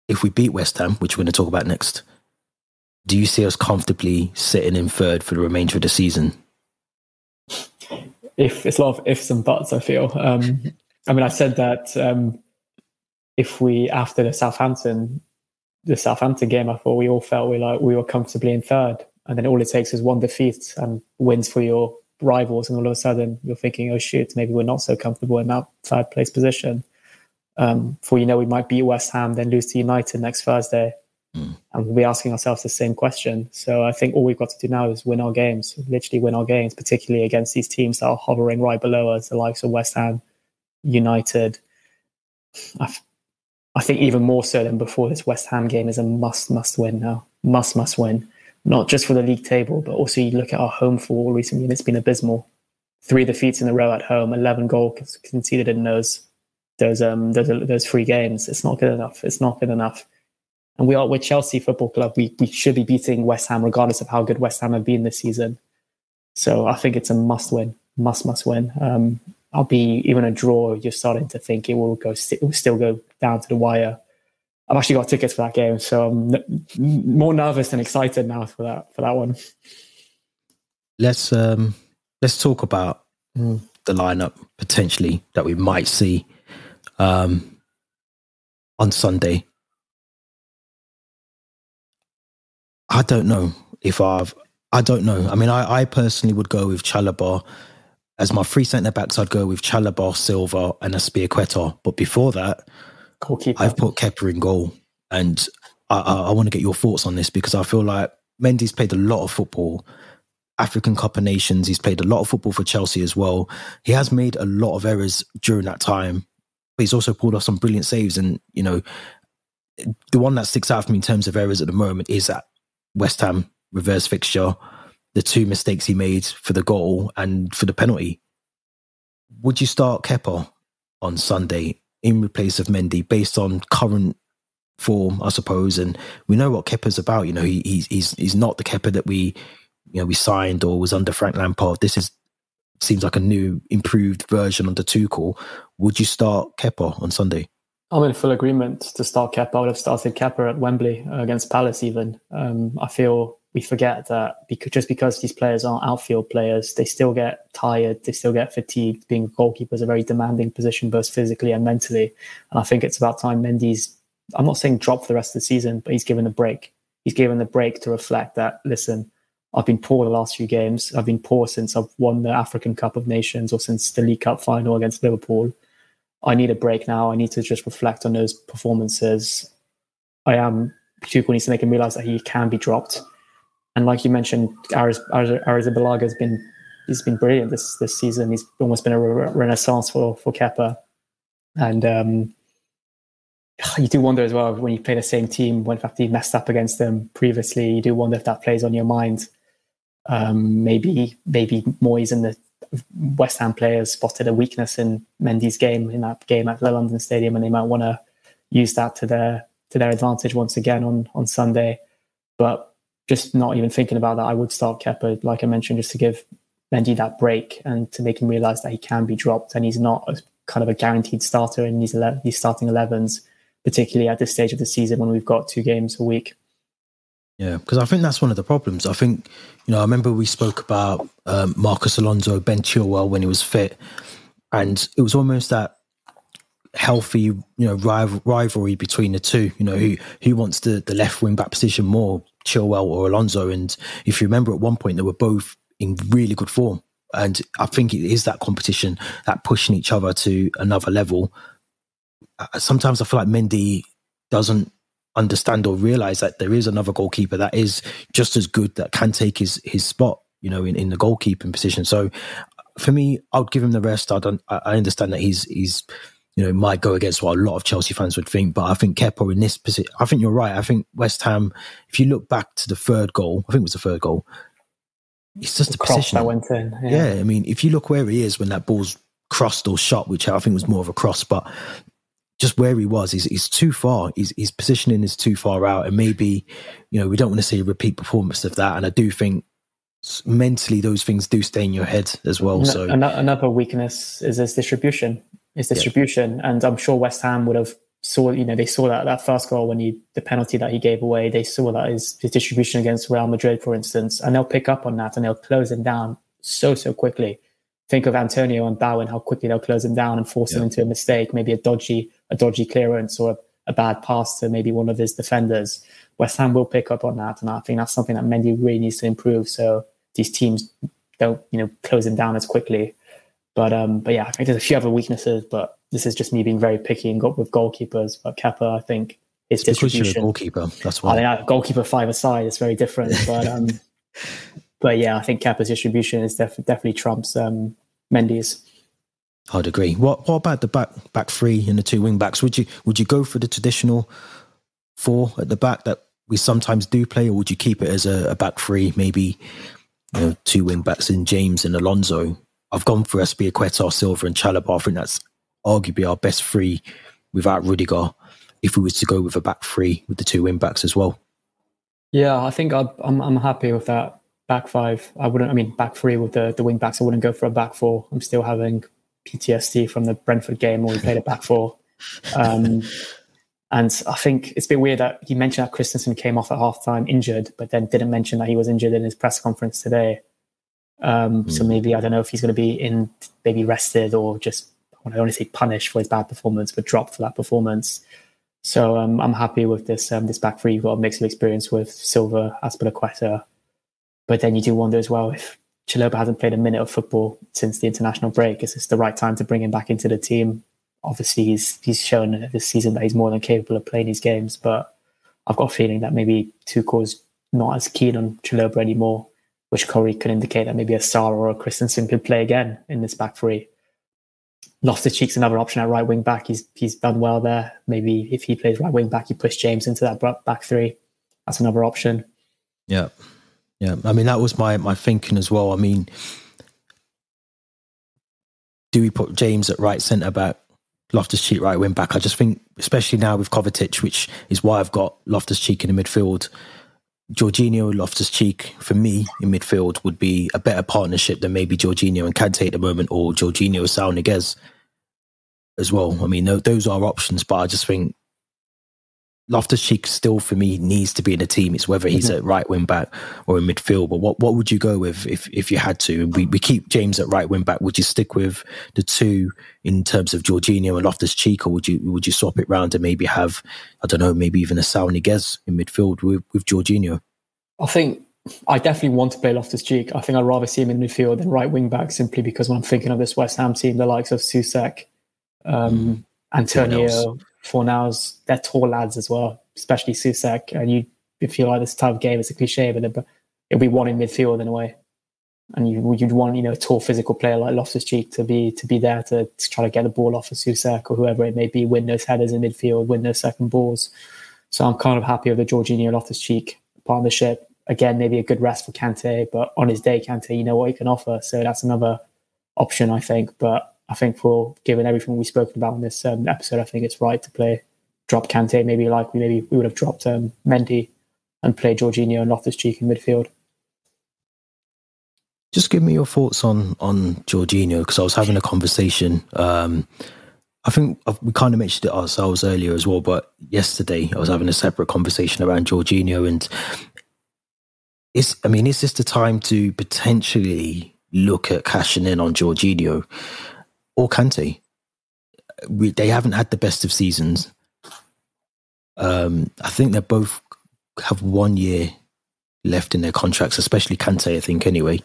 if we beat West Ham, which we're going to talk about next, do you see us comfortably sitting in third for the remainder of the season? if it's a lot of ifs and buts. I feel. Um, I mean, I said that um, if we after the Southampton, the Southampton game, I thought we all felt we like we were comfortably in third, and then all it takes is one defeat and wins for your rivals, and all of a sudden you're thinking, oh shit, maybe we're not so comfortable in that third place position. Um, for you know, we might beat West Ham, then lose to United next Thursday, Mm. And we'll be asking ourselves the same question. So I think all we've got to do now is win our games, literally win our games, particularly against these teams that are hovering right below us, the likes of West Ham, United. I've, I think even more so than before, this West Ham game is a must, must win now. Must, must win. Not just for the league table, but also you look at our home form recently and it's been abysmal. Three defeats in a row at home, 11 goals conceded in those those um those, those three games. It's not good enough. It's not good enough. And we are with Chelsea Football Club. We we should be beating West Ham regardless of how good West Ham have been this season. So I think it's a must win, must must win. Um, I'll be even a draw. You're starting to think it will go. It will still go down to the wire. I've actually got tickets for that game, so I'm n- more nervous than excited now for that for that one. Let's um let's talk about mm. the lineup potentially that we might see um on Sunday I don't know if I've. I don't know. I mean, I, I personally would go with Chalobah as my three centre backs. I'd go with Chalobah, Silva, and Azpilicueta. But before that, Goalkeeper. I've put Kepa in goal, and I, I, I want to get your thoughts on this because I feel like Mendy's played a lot of football. African Cup of Nations. He's played a lot of football for Chelsea as well. He has made a lot of errors during that time, but he's also pulled off some brilliant saves. And you know, the one that sticks out for me in terms of errors at the moment is that West Ham reverse fixture, the two mistakes he made for the goal and for the penalty. Would you start Kepa on Sunday in place of Mendy based on current form, I suppose? And we know what Kepa's about. You know, he, he's he's he's not the Kepa that we you know we signed or was under Frank Lampard. This is seems like a new, improved version under Tuchel. Would you start Kepa on Sunday? I'm in full agreement to start Kepa. I would have started Kepa at Wembley uh, against Palace. Even um, I feel we forget that because just because these players aren't outfield players, they still get tired, they still get fatigued. Being a goalkeeper is a very demanding position, both physically and mentally. And I think it's about time Mendy's. I'm not saying drop for the rest of the season, but he's given a break. He's given the break to reflect that. Listen, I've been poor the last few games. I've been poor since I've won the African Cup of Nations or since the League Cup final against Liverpool. I need a break now. I need to just reflect on those performances. I am. Tuchel needs to make him realize that he can be dropped. And like you mentioned, Aris, Arrizabalaga has been he's been brilliant this this season. He's almost been a re- renaissance for for Kepa, and um, you do wonder as well when you play the same team when fact you messed up against them previously. You do wonder if that plays on your mind. Um, maybe maybe Moyes and the West Ham players spotted a weakness in Mendy's game in that game at the London Stadium, and they might want to use that to their to their advantage once again on on Sunday. But just not even thinking about that, I would start Kepa, like I mentioned, just to give Mendy that break and to make him realise that he can be dropped and he's not a, kind of a guaranteed starter in these 11, these starting 11s, particularly at this stage of the season when we've got two games a week. Yeah, because I think that's one of the problems. I think, you know, I remember we spoke about um, Marcos Alonso, Ben Chilwell when he was fit, and it was almost that healthy, you know, rival, rivalry between the two. You know, who who wants the the left wing back position more, Chilwell or Alonso? And if you remember, at one point they were both in really good form, and I think it is that competition, that pushing each other to another level. Uh, sometimes I feel like Mendy doesn't understand or realize that there is another goalkeeper that is just as good that can take his his spot you know in, in the goalkeeping position so for me i would give him the rest i don't i understand that he's he's you know it might go against what a lot of chelsea fans would think but i think kepa in this position i think you're right i think west ham if you look back to the third goal i think it was the third goal it's just the, the position that went in yeah. yeah i mean if you look where he is when that ball's crossed or shot which i think was more of a cross but just where he was, he's, he's too far. His, his positioning is too far out. And maybe, you know, we don't want to see a repeat performance of that. And I do think mentally those things do stay in your head as well. So another weakness is his distribution. His distribution, yeah. and I'm sure West Ham would have saw. You know, they saw that that first goal when he the penalty that he gave away. They saw that his, his distribution against Real Madrid, for instance, and they'll pick up on that and they'll close him down so so quickly. Think of Antonio and Bowen, how quickly they'll close him down and force yeah. him into a mistake, maybe a dodgy a dodgy clearance or a, a, bad pass to maybe one of his defenders. West Ham will pick up on that, and I think that's something that Mendy really needs to improve. So these teams don't, you know, close him down as quickly. But um, but yeah, I think there's a few other weaknesses, but this is just me being very picky and got with goalkeepers. But Kepa, I think his it's distribution. Because you're a goalkeeper, that's why. I mean, goalkeeper five aside, it's very different. But um, but yeah, I think Kepa's distribution is def- definitely trumps um, Mendy's. I'd agree. What what about the back back three and the two wing backs? Would you would you go for the traditional four at the back that we sometimes do play, or would you keep it as a, a back three, maybe you know, two wing backs in James and Alonso? I've gone for Azpilicueta, Silva, and Chalobah. I think that's arguably our best three without Rudiger. If we was to go with a back three with the two wing backs as well. Yeah, I think i am I'm, I'm happy with that back five. I wouldn't. I mean, back three with the the wing backs. I wouldn't go for a back four. I'm still having PTSD from the Brentford game where we played it back four. Um, and I think it's a bit weird that you mentioned that Christensen came off at half time injured, but then didn't mention that he was injured in his press conference today. Um, mm. So hmm. maybe I don't know if he's going to be in, maybe rested or just I don't want to say punished for his bad performance, but dropped for that performance. So um, I'm happy with this um, this back three. You've got a mix of experience with Silva, Azpilicueta, but then you do wonder as well if Chalobah hasn't played a minute of football since the international break. Is this the right time to bring him back into the team? Obviously, he's he's shown this season that he's more than capable of playing these games, but I've got a feeling that maybe Tuchel's not as keen on Chalobah anymore, which Corey could indicate that maybe a Sarr or a Christensen could play again in this back three. Loftus Cheek's another option at right wing back. He's he's done well there. Maybe if he plays right wing back, you push James into that back three. That's another option. Yeah. Yeah, I mean that was my my thinking as well. I mean, do we put James at right centre back, Loftus Cheek right wing back? I just think, especially now with Kovacic, which is why I've got Loftus Cheek in the midfield. Jorginho Loftus Cheek for me in midfield would be a better partnership than maybe Jorginho and Kante at the moment, or Jorginho Saul Niguez as well. I mean, those are options, but I just think Loftus Cheek still for me needs to be in the team. It's whether he's mm-hmm. at right wing back or in midfield. But what, what would you go with if, if you had to? We, we keep James at right wing back. Would you stick with the two in terms of Jorginho and Loftus Cheek, or would you would you swap it round and maybe have I don't know maybe even a Saul Niguez in midfield with with Jorginho? I think I definitely want to play Loftus Cheek. I think I'd rather see him in midfield than right wing back simply because when I'm thinking of this West Ham team, the likes of Soucek, um, mm. Antonio, Fornals, they're tall lads as well, especially Soucek. And you, you like this type of game, it's a cliche, but it'll be one in midfield in a way. And you, you'd want, you know, a tall physical player like Loftus Cheek to be to be there to, to, try to get the ball off of Soucek or whoever it may be, win those headers in midfield, win those second balls. So I'm kind of happy with the Jorginho Loftus Cheek partnership. Again, maybe a good rest for Kante, but on his day, Kante, you know what he can offer. So that's another option, I think. But I think for given everything we've spoken about in this um, episode, I think it's right to play drop Kante maybe like we maybe we would have dropped um, Mendy and play Jorginho and Loftus Cheek in midfield. Just give me your thoughts on on Jorginho because I was having a conversation. Um, I think we kind of mentioned it ourselves earlier as well, but yesterday I was having a separate conversation around Jorginho and is I mean, is this the time to potentially look at cashing in on Jorginho? Or Kante. We, they haven't had the best of seasons. Um, I think they both have one year left in their contracts, especially Kante, I think, anyway.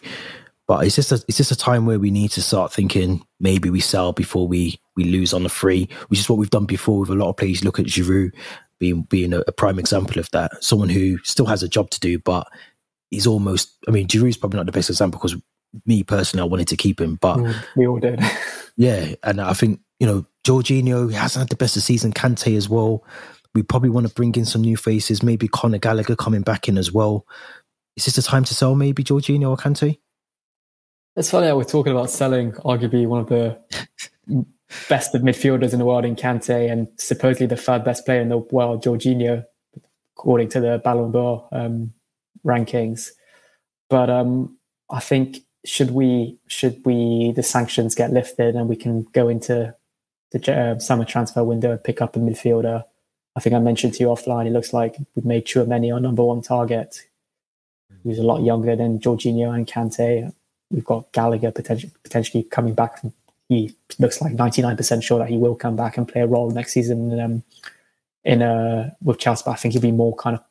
But it's just a, it's just a time where we need to start thinking maybe we sell before we we lose on the free, which is what we've done before with a lot of players. Look at Giroud being being a, a prime example of that. Someone who still has a job to do, but he's almost. I mean, Giroud's probably not the best example because me personally, I wanted to keep him, but mm, we all did. yeah, and I think you know Jorginho hasn't had the best of season. Kante as well. We probably want to bring in some new faces. Maybe Conor Gallagher coming back in as well. Is this the time to sell? Maybe Jorginho or Kante? It's funny how we're talking about selling arguably one of the best of midfielders in the world in Kante and supposedly the third best player in the world, Jorginho, according to the Ballon d'Or um, rankings. But um, I think should we should we the sanctions get lifted and we can go into the uh, summer transfer window and pick up a midfielder? I think I mentioned to you offline. It looks like we've made Tchouameni our number one target. He's a lot younger than Jorginho and Kante. We've got Gallagher potentially potentially coming back. From, he looks like ninety nine percent sure that he will come back and play a role next season um, in uh, with Chelsea. But I think he'll be more kind of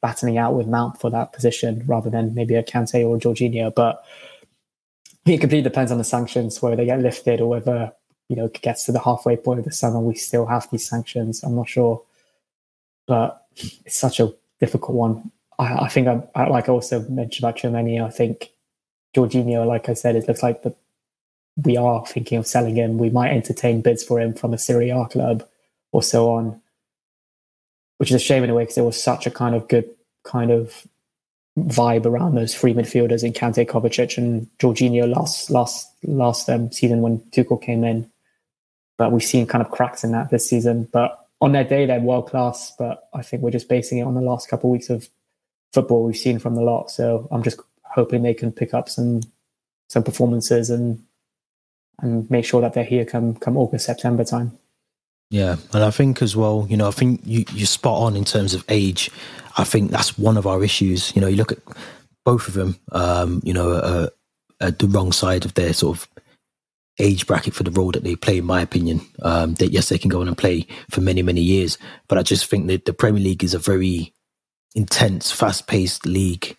battening out with Mount for that position rather than maybe a Kante or a Jorginho. But it completely depends on the sanctions, whether they get lifted or whether, you know, it gets to the halfway point of the summer, we still have these sanctions. I'm not sure. But it's such a difficult one. I, I think, I, I, like I also mentioned about Tchouameni, I think Jorginho, like I said, it looks like the, we are thinking of selling him. We might entertain bids for him from a Serie A club or so on which is a shame in a way because it was such a kind of good kind of vibe around those three midfielders in Kante, Kovacic, and Jorginho last last last um, season when Tuchel came in. But we've seen kind of cracks in that this season. But on their day, they're world class. But I think we're just basing it on the last couple of weeks of football we've seen from the lot. So I'm just hoping they can pick up some some performances and and make sure that they're here come come August September time. Yeah, and I think as well, you know, I think you you're spot on in terms of age. I think that's one of our issues. You know, you look at both of them, um, you know, uh, at the wrong side of their sort of age bracket for the role that they play. In my opinion, um, that yes, they can go on and play for many many years, but I just think that the Premier League is a very intense, fast paced league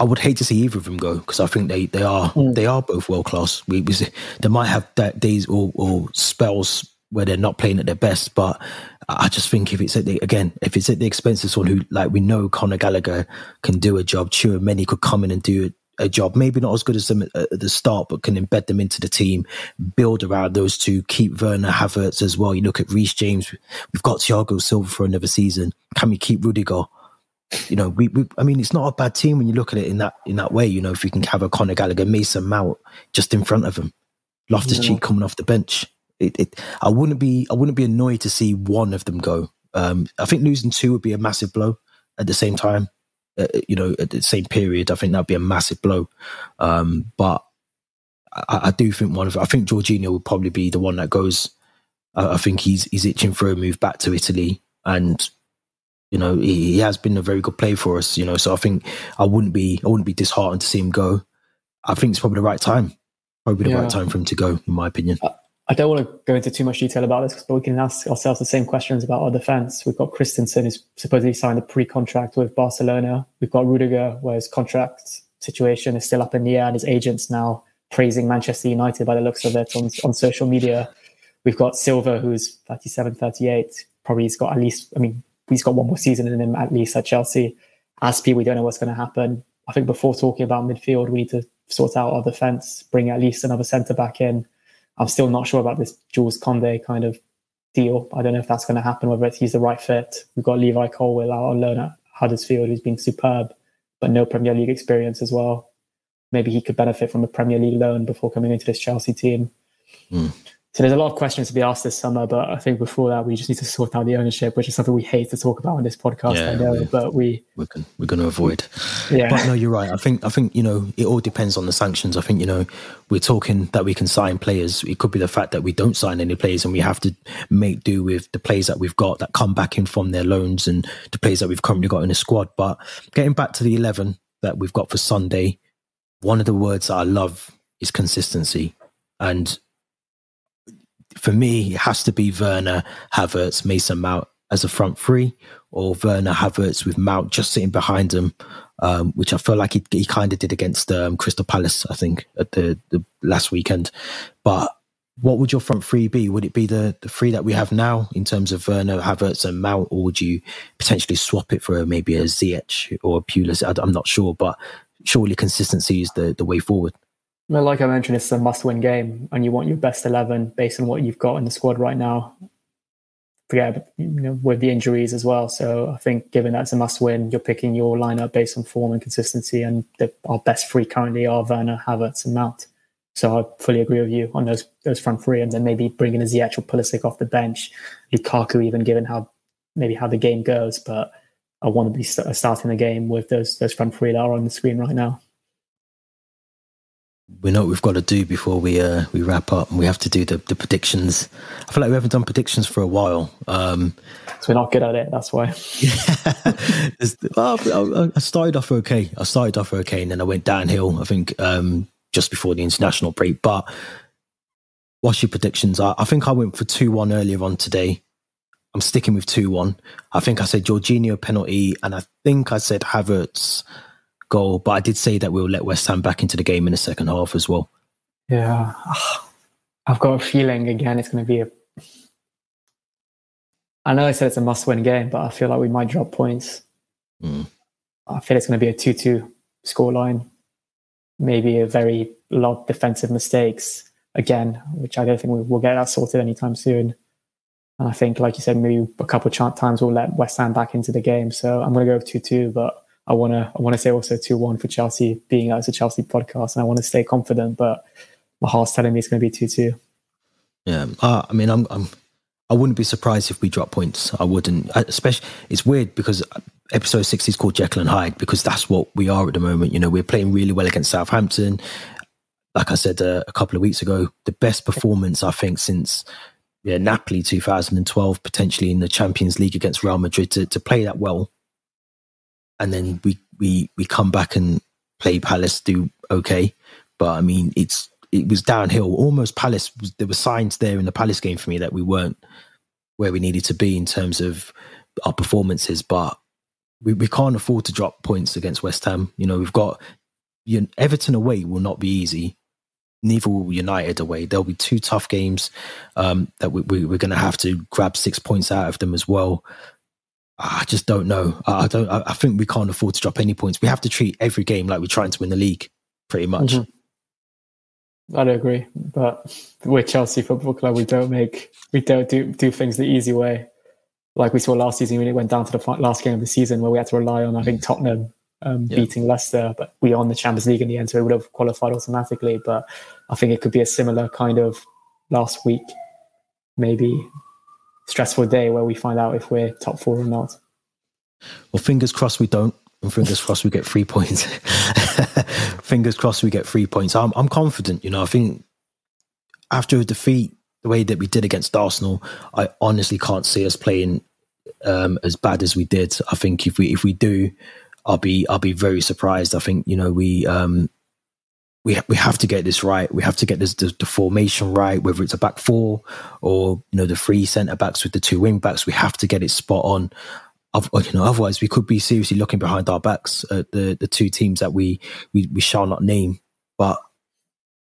I would hate to see either of them go because I think they they are mm. they are both world class. We, we, they might have that days or, or spells where they're not playing at their best, but I just think if it's at the again if it's at the expense of someone who like we know Conor Gallagher can do a job, Sure, many could come in and do a job, maybe not as good as them at the start, but can embed them into the team, build around those two, keep Werner Havertz as well. You look at Reece James, we've got Thiago Silva for another season. Can we keep Rudiger? You know, we, we, I mean, it's not a bad team when you look at it in that in that way. You know, if we can have a Conor Gallagher, Mason Mount just in front of him, Loftus Cheek yeah. coming off the bench. It, it, I wouldn't be, I wouldn't be annoyed to see one of them go. Um, I think losing two would be a massive blow. at the same time, uh, you know, at the same period, I think that'd be a massive blow. Um, but I, I, do think one of I think Jorginho would probably be the one that goes. I, I think he's he's itching for a move back to Italy, and you know he, he, has been a very good play for us. You know, so I think I wouldn't be I wouldn't be disheartened to see him go. I think it's probably the right time, probably the yeah. right time for him to go, in my opinion. I don't want to go into too much detail about this, but we can ask ourselves the same questions about our defense. We've got Christensen, who's supposedly signed a pre-contract with Barcelona. We've got Rudiger, where his contract situation is still up in the air, and his agents now praising Manchester United by the looks of it on, on social media. We've got Silva, who's 37, 38. Probably he's got at least, I mean, he's got one more season in him at least at Chelsea. Azpi, we don't know what's going to happen. I think before talking about midfield, we need to sort out our defense, bring at least another centre back in I'm still not sure about this Jules Koundé kind of deal. I don't know if that's going to happen, whether he's the right fit. We've got Levi Colwill out on loan at Huddersfield, who's been superb, but no Premier League experience as well. Maybe he could benefit from a Premier League loan before coming into this Chelsea team. Mm. So there's a lot of questions to be asked this summer, but I think before that we just need to sort out the ownership, which is something we hate to talk about on this podcast. Yeah, I know, we, but we we're going, we're going to avoid. Yeah, but no, you're right. I think I think you know it all depends on the sanctions. I think you know we're talking that we can sign players. It could be the fact that we don't sign any players and we have to make do with the players that we've got that come back in from their loans and the players that we've currently got in the squad. But getting back to the eleven that we've got for Sunday, one of the words that I love is consistency and for me, it has to be Werner, Havertz, Mason Mount as a front three, or Werner, Havertz with Mount just sitting behind him, um, which I feel like he, he kind of did against um, Crystal Palace, I think, at the, the last weekend. But what would your front three be? Would it be the, the three that we have now in terms of Werner, Havertz, and Mount, or would you potentially swap it for maybe a Ziyech or a Pulisic? I'm not sure, but surely consistency is the, the way forward. Well, like I mentioned, it's a must-win game, and you want your best eleven based on what you've got in the squad right now. Forget you know with the injuries as well. So I think, given that's a must-win, you're picking your lineup based on form and consistency, and the, our best three currently are Werner, Havertz, and Mount. So I fully agree with you on those those front three, and then maybe bringing a Ziyech or Pulisic off the bench, Lukaku, even given how maybe how the game goes. But I want to be starting the game with those those front three that are on the screen right now we know what we've got to do before we uh, we wrap up, and we have to do the, the predictions. I feel like we haven't done predictions for a while. Um, so we're not good at it. That's why. Yeah, well, I started off okay. I started off okay, and then I went downhill. I think um, just before the international break. But what's your predictions? I, I think I went for two one earlier on today. I'm sticking with two one. I think I said Jorginho penalty, and I think I said Havertz goal. But I did say that we'll let West Ham back into the game in the second half as well. Yeah, I've got a feeling again it's going to be a. I know I said it's a must-win game, but I feel like we might drop points. Mm. I feel it's going to be a two-two scoreline. Maybe a very lot of defensive mistakes again, which I don't think we'll get that sorted anytime soon. And I think, like you said, maybe a couple of times we'll let West Ham back into the game. So I'm going to go two-two, but I want to I want to say also two one for Chelsea, being as a Chelsea podcast, and I want to stay confident. But my heart's telling me it's going to be two two. Yeah, uh, I mean, I'm, I'm I wouldn't be surprised if we drop points. I wouldn't. Especially, it's weird because episode six is called Jekyll and Hyde because that's what we are at the moment. You know, we're playing really well against Southampton. Like I said uh, a couple of weeks ago, the best performance I think since yeah, Napoli 2012, potentially in the Champions League against Real Madrid to, to play that well and then we we we come back and play Palace, do okay. But I mean, it's it was downhill. Almost Palace. There were signs there in the Palace game for me that we weren't where we needed to be in terms of our performances. But we, we can't afford to drop points against West Ham. You know, we've got you know, Everton away will not be easy. Neither will United away. There'll be two tough games um, that we, we, we're going to have to grab six points out of them as well. I just don't know. I don't. I think we can't afford to drop any points. We have to treat every game like we're trying to win the league, pretty much. Mm-hmm. I don't agree, but we're Chelsea Football Club. We don't make we don't do do things the easy way, like we saw last season when it went down to the last game of the season where we had to rely on I think Tottenham um, yeah. beating Leicester, but we won the Champions League in the end, so we would have qualified automatically. But I think it could be a similar kind of last week, maybe stressful day where we find out if we're top four or not. Well, fingers crossed we don't. And fingers crossed we get three points. fingers crossed we get three points. I'm, I'm confident. You know, I think after a defeat the way that we did against Arsenal, I honestly can't see us playing um, as bad as we did. I think if we if we do, I'll be I'll be very surprised. I think you know we um, we we have to get this right. We have to get this the, the, formation right, whether it's a back four or you know the three centre backs with the two wing backs. We have to get it spot on. You know, otherwise we could be seriously looking behind our backs at the the two teams that we we, we shall not name. But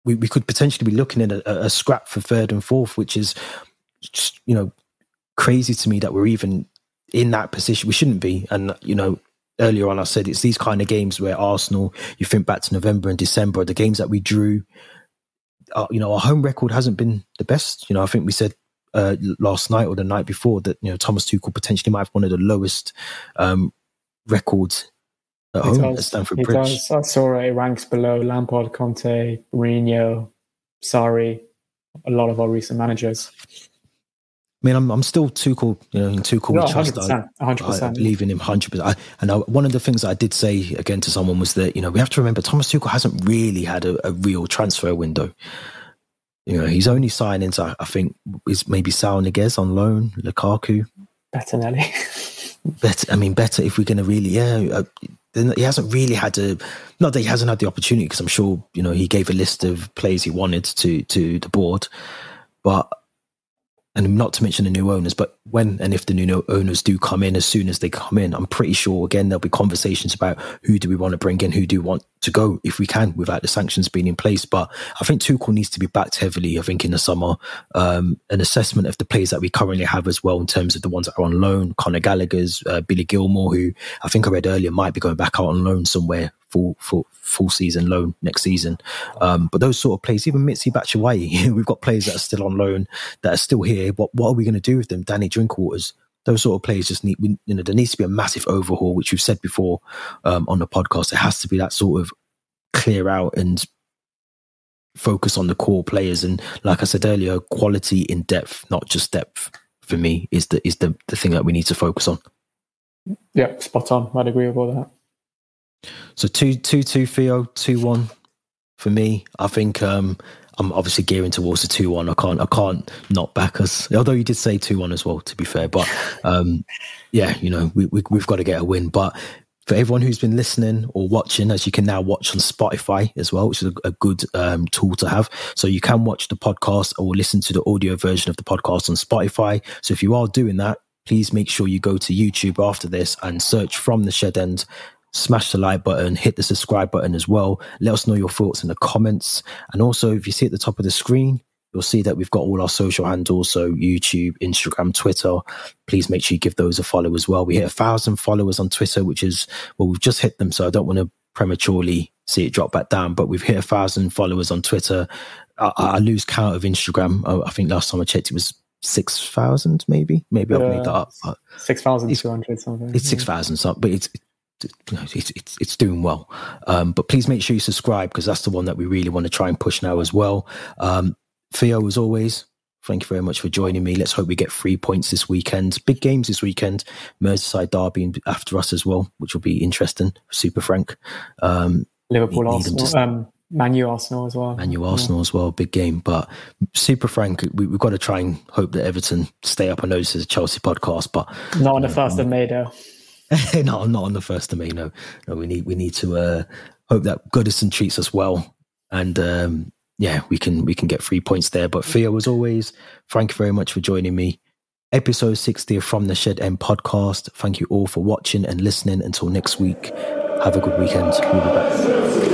we, we could potentially be looking at a, a scrap for third and fourth, which is just, you know crazy to me that we're even in that position. We shouldn't be, and you know earlier on I said it's these kind of games where Arsenal, you think back to November and December, the games that we drew. Uh, you know, our home record hasn't been the best. You know, I think we said uh, last night or the night before that you know Thomas Tuchel potentially might have one of the lowest um, records at home does. at Stamford Bridge. Does. I saw it ranks below Lampard, Conte, Mourinho, Sarri, a lot of our recent managers. I mean, I'm I'm still Tuchel, you know, in Tuchel no, trust. 100%, 100%. I, I believe in him 100%. and I, one of the things I did say again to someone was that, you know, we have to remember Thomas Tuchel hasn't really had a, a real transfer window. You know, he's only signings, I, I think, is maybe Saul Niguez on loan, Lukaku. Bettinelli. better, I mean, better if we're going to really, yeah. Uh, then he hasn't really had to. Not that he hasn't had the opportunity, because I'm sure you know he gave a list of players he wanted to to the board, but and not to mention the new owners, but when and if the new owners do come in, as soon as they come in, I'm pretty sure again there'll be conversations about who do we want to bring in, who do we want to go if we can without the sanctions being in place. But I think Tuchel needs to be backed heavily. I think in the summer, um, an assessment of the players that we currently have as well in terms of the ones that are on loan, Conor Gallagher's, uh, Billy Gilmour, who I think I read earlier might be going back out on loan somewhere full full full season loan next season. Um, but those sort of players, even Michy Batshuayi, we've got players that are still on loan that are still here. What what are we going to do with them? Danny Drinkwater's. Those sort of players just need, you know, there needs to be a massive overhaul, which we've said before um, on the podcast. It has to be that sort of clear out and focus on the core players. And like I said earlier, quality in depth, not just depth. For me, is the is the the thing that we need to focus on. Yeah, spot on. I'd agree with all that. So two two two Theo two one for me. I think um, I'm obviously gearing towards the two one. I can't I can't not back us. Although you did say two one as well, to be fair. But um, yeah, you know we, we have got to get a win. But for everyone who's been listening or watching, as you can now watch on Spotify as well, which is a, a good um, tool to have. So you can watch the podcast or listen to the audio version of the podcast on Spotify. So if you are doing that, please make sure you go to YouTube after this and search from the shed end smash the like button, hit the subscribe button as well. Let us know your thoughts in the comments. And also, if you see at the top of the screen, you'll see that we've got all our social handles. So YouTube, Instagram, Twitter. Please make sure you give those a follow as well. We hit a thousand followers on Twitter, which is, well, we've just hit them. So I don't want to prematurely see it drop back down, but we've hit a thousand followers on Twitter. I, I lose count of Instagram. I, I, think last time I checked, it was six thousand, maybe. Maybe I've made that up. Six thousand two hundred something. It's six thousand something, but it's it's, it's, it's doing well. Um, but please make sure you subscribe because that's the one that we really want to try and push now as well. Um, Theo, as always, thank you very much for joining me. Let's hope we get three points this weekend. Big games this weekend. Merseyside Derby after us as well, which will be interesting. Super Frank. Um, Liverpool, Arsenal, to, um, Manu Arsenal as well. Manu Arsenal yeah. as well, big game. But Super Frank, we, have got to try and hope that Everton stay up. I know this is a Chelsea podcast, but not on the first of May though. no, not on the first of May. No, no, we need we need to uh, hope that Goodison treats us well, and um, yeah, we can we can get three points there. But Theo, as always, thank you very much for joining me. Episode sixty from the Shed End podcast. Thank you all for watching and listening. Until next week, have a good weekend. We'll be back.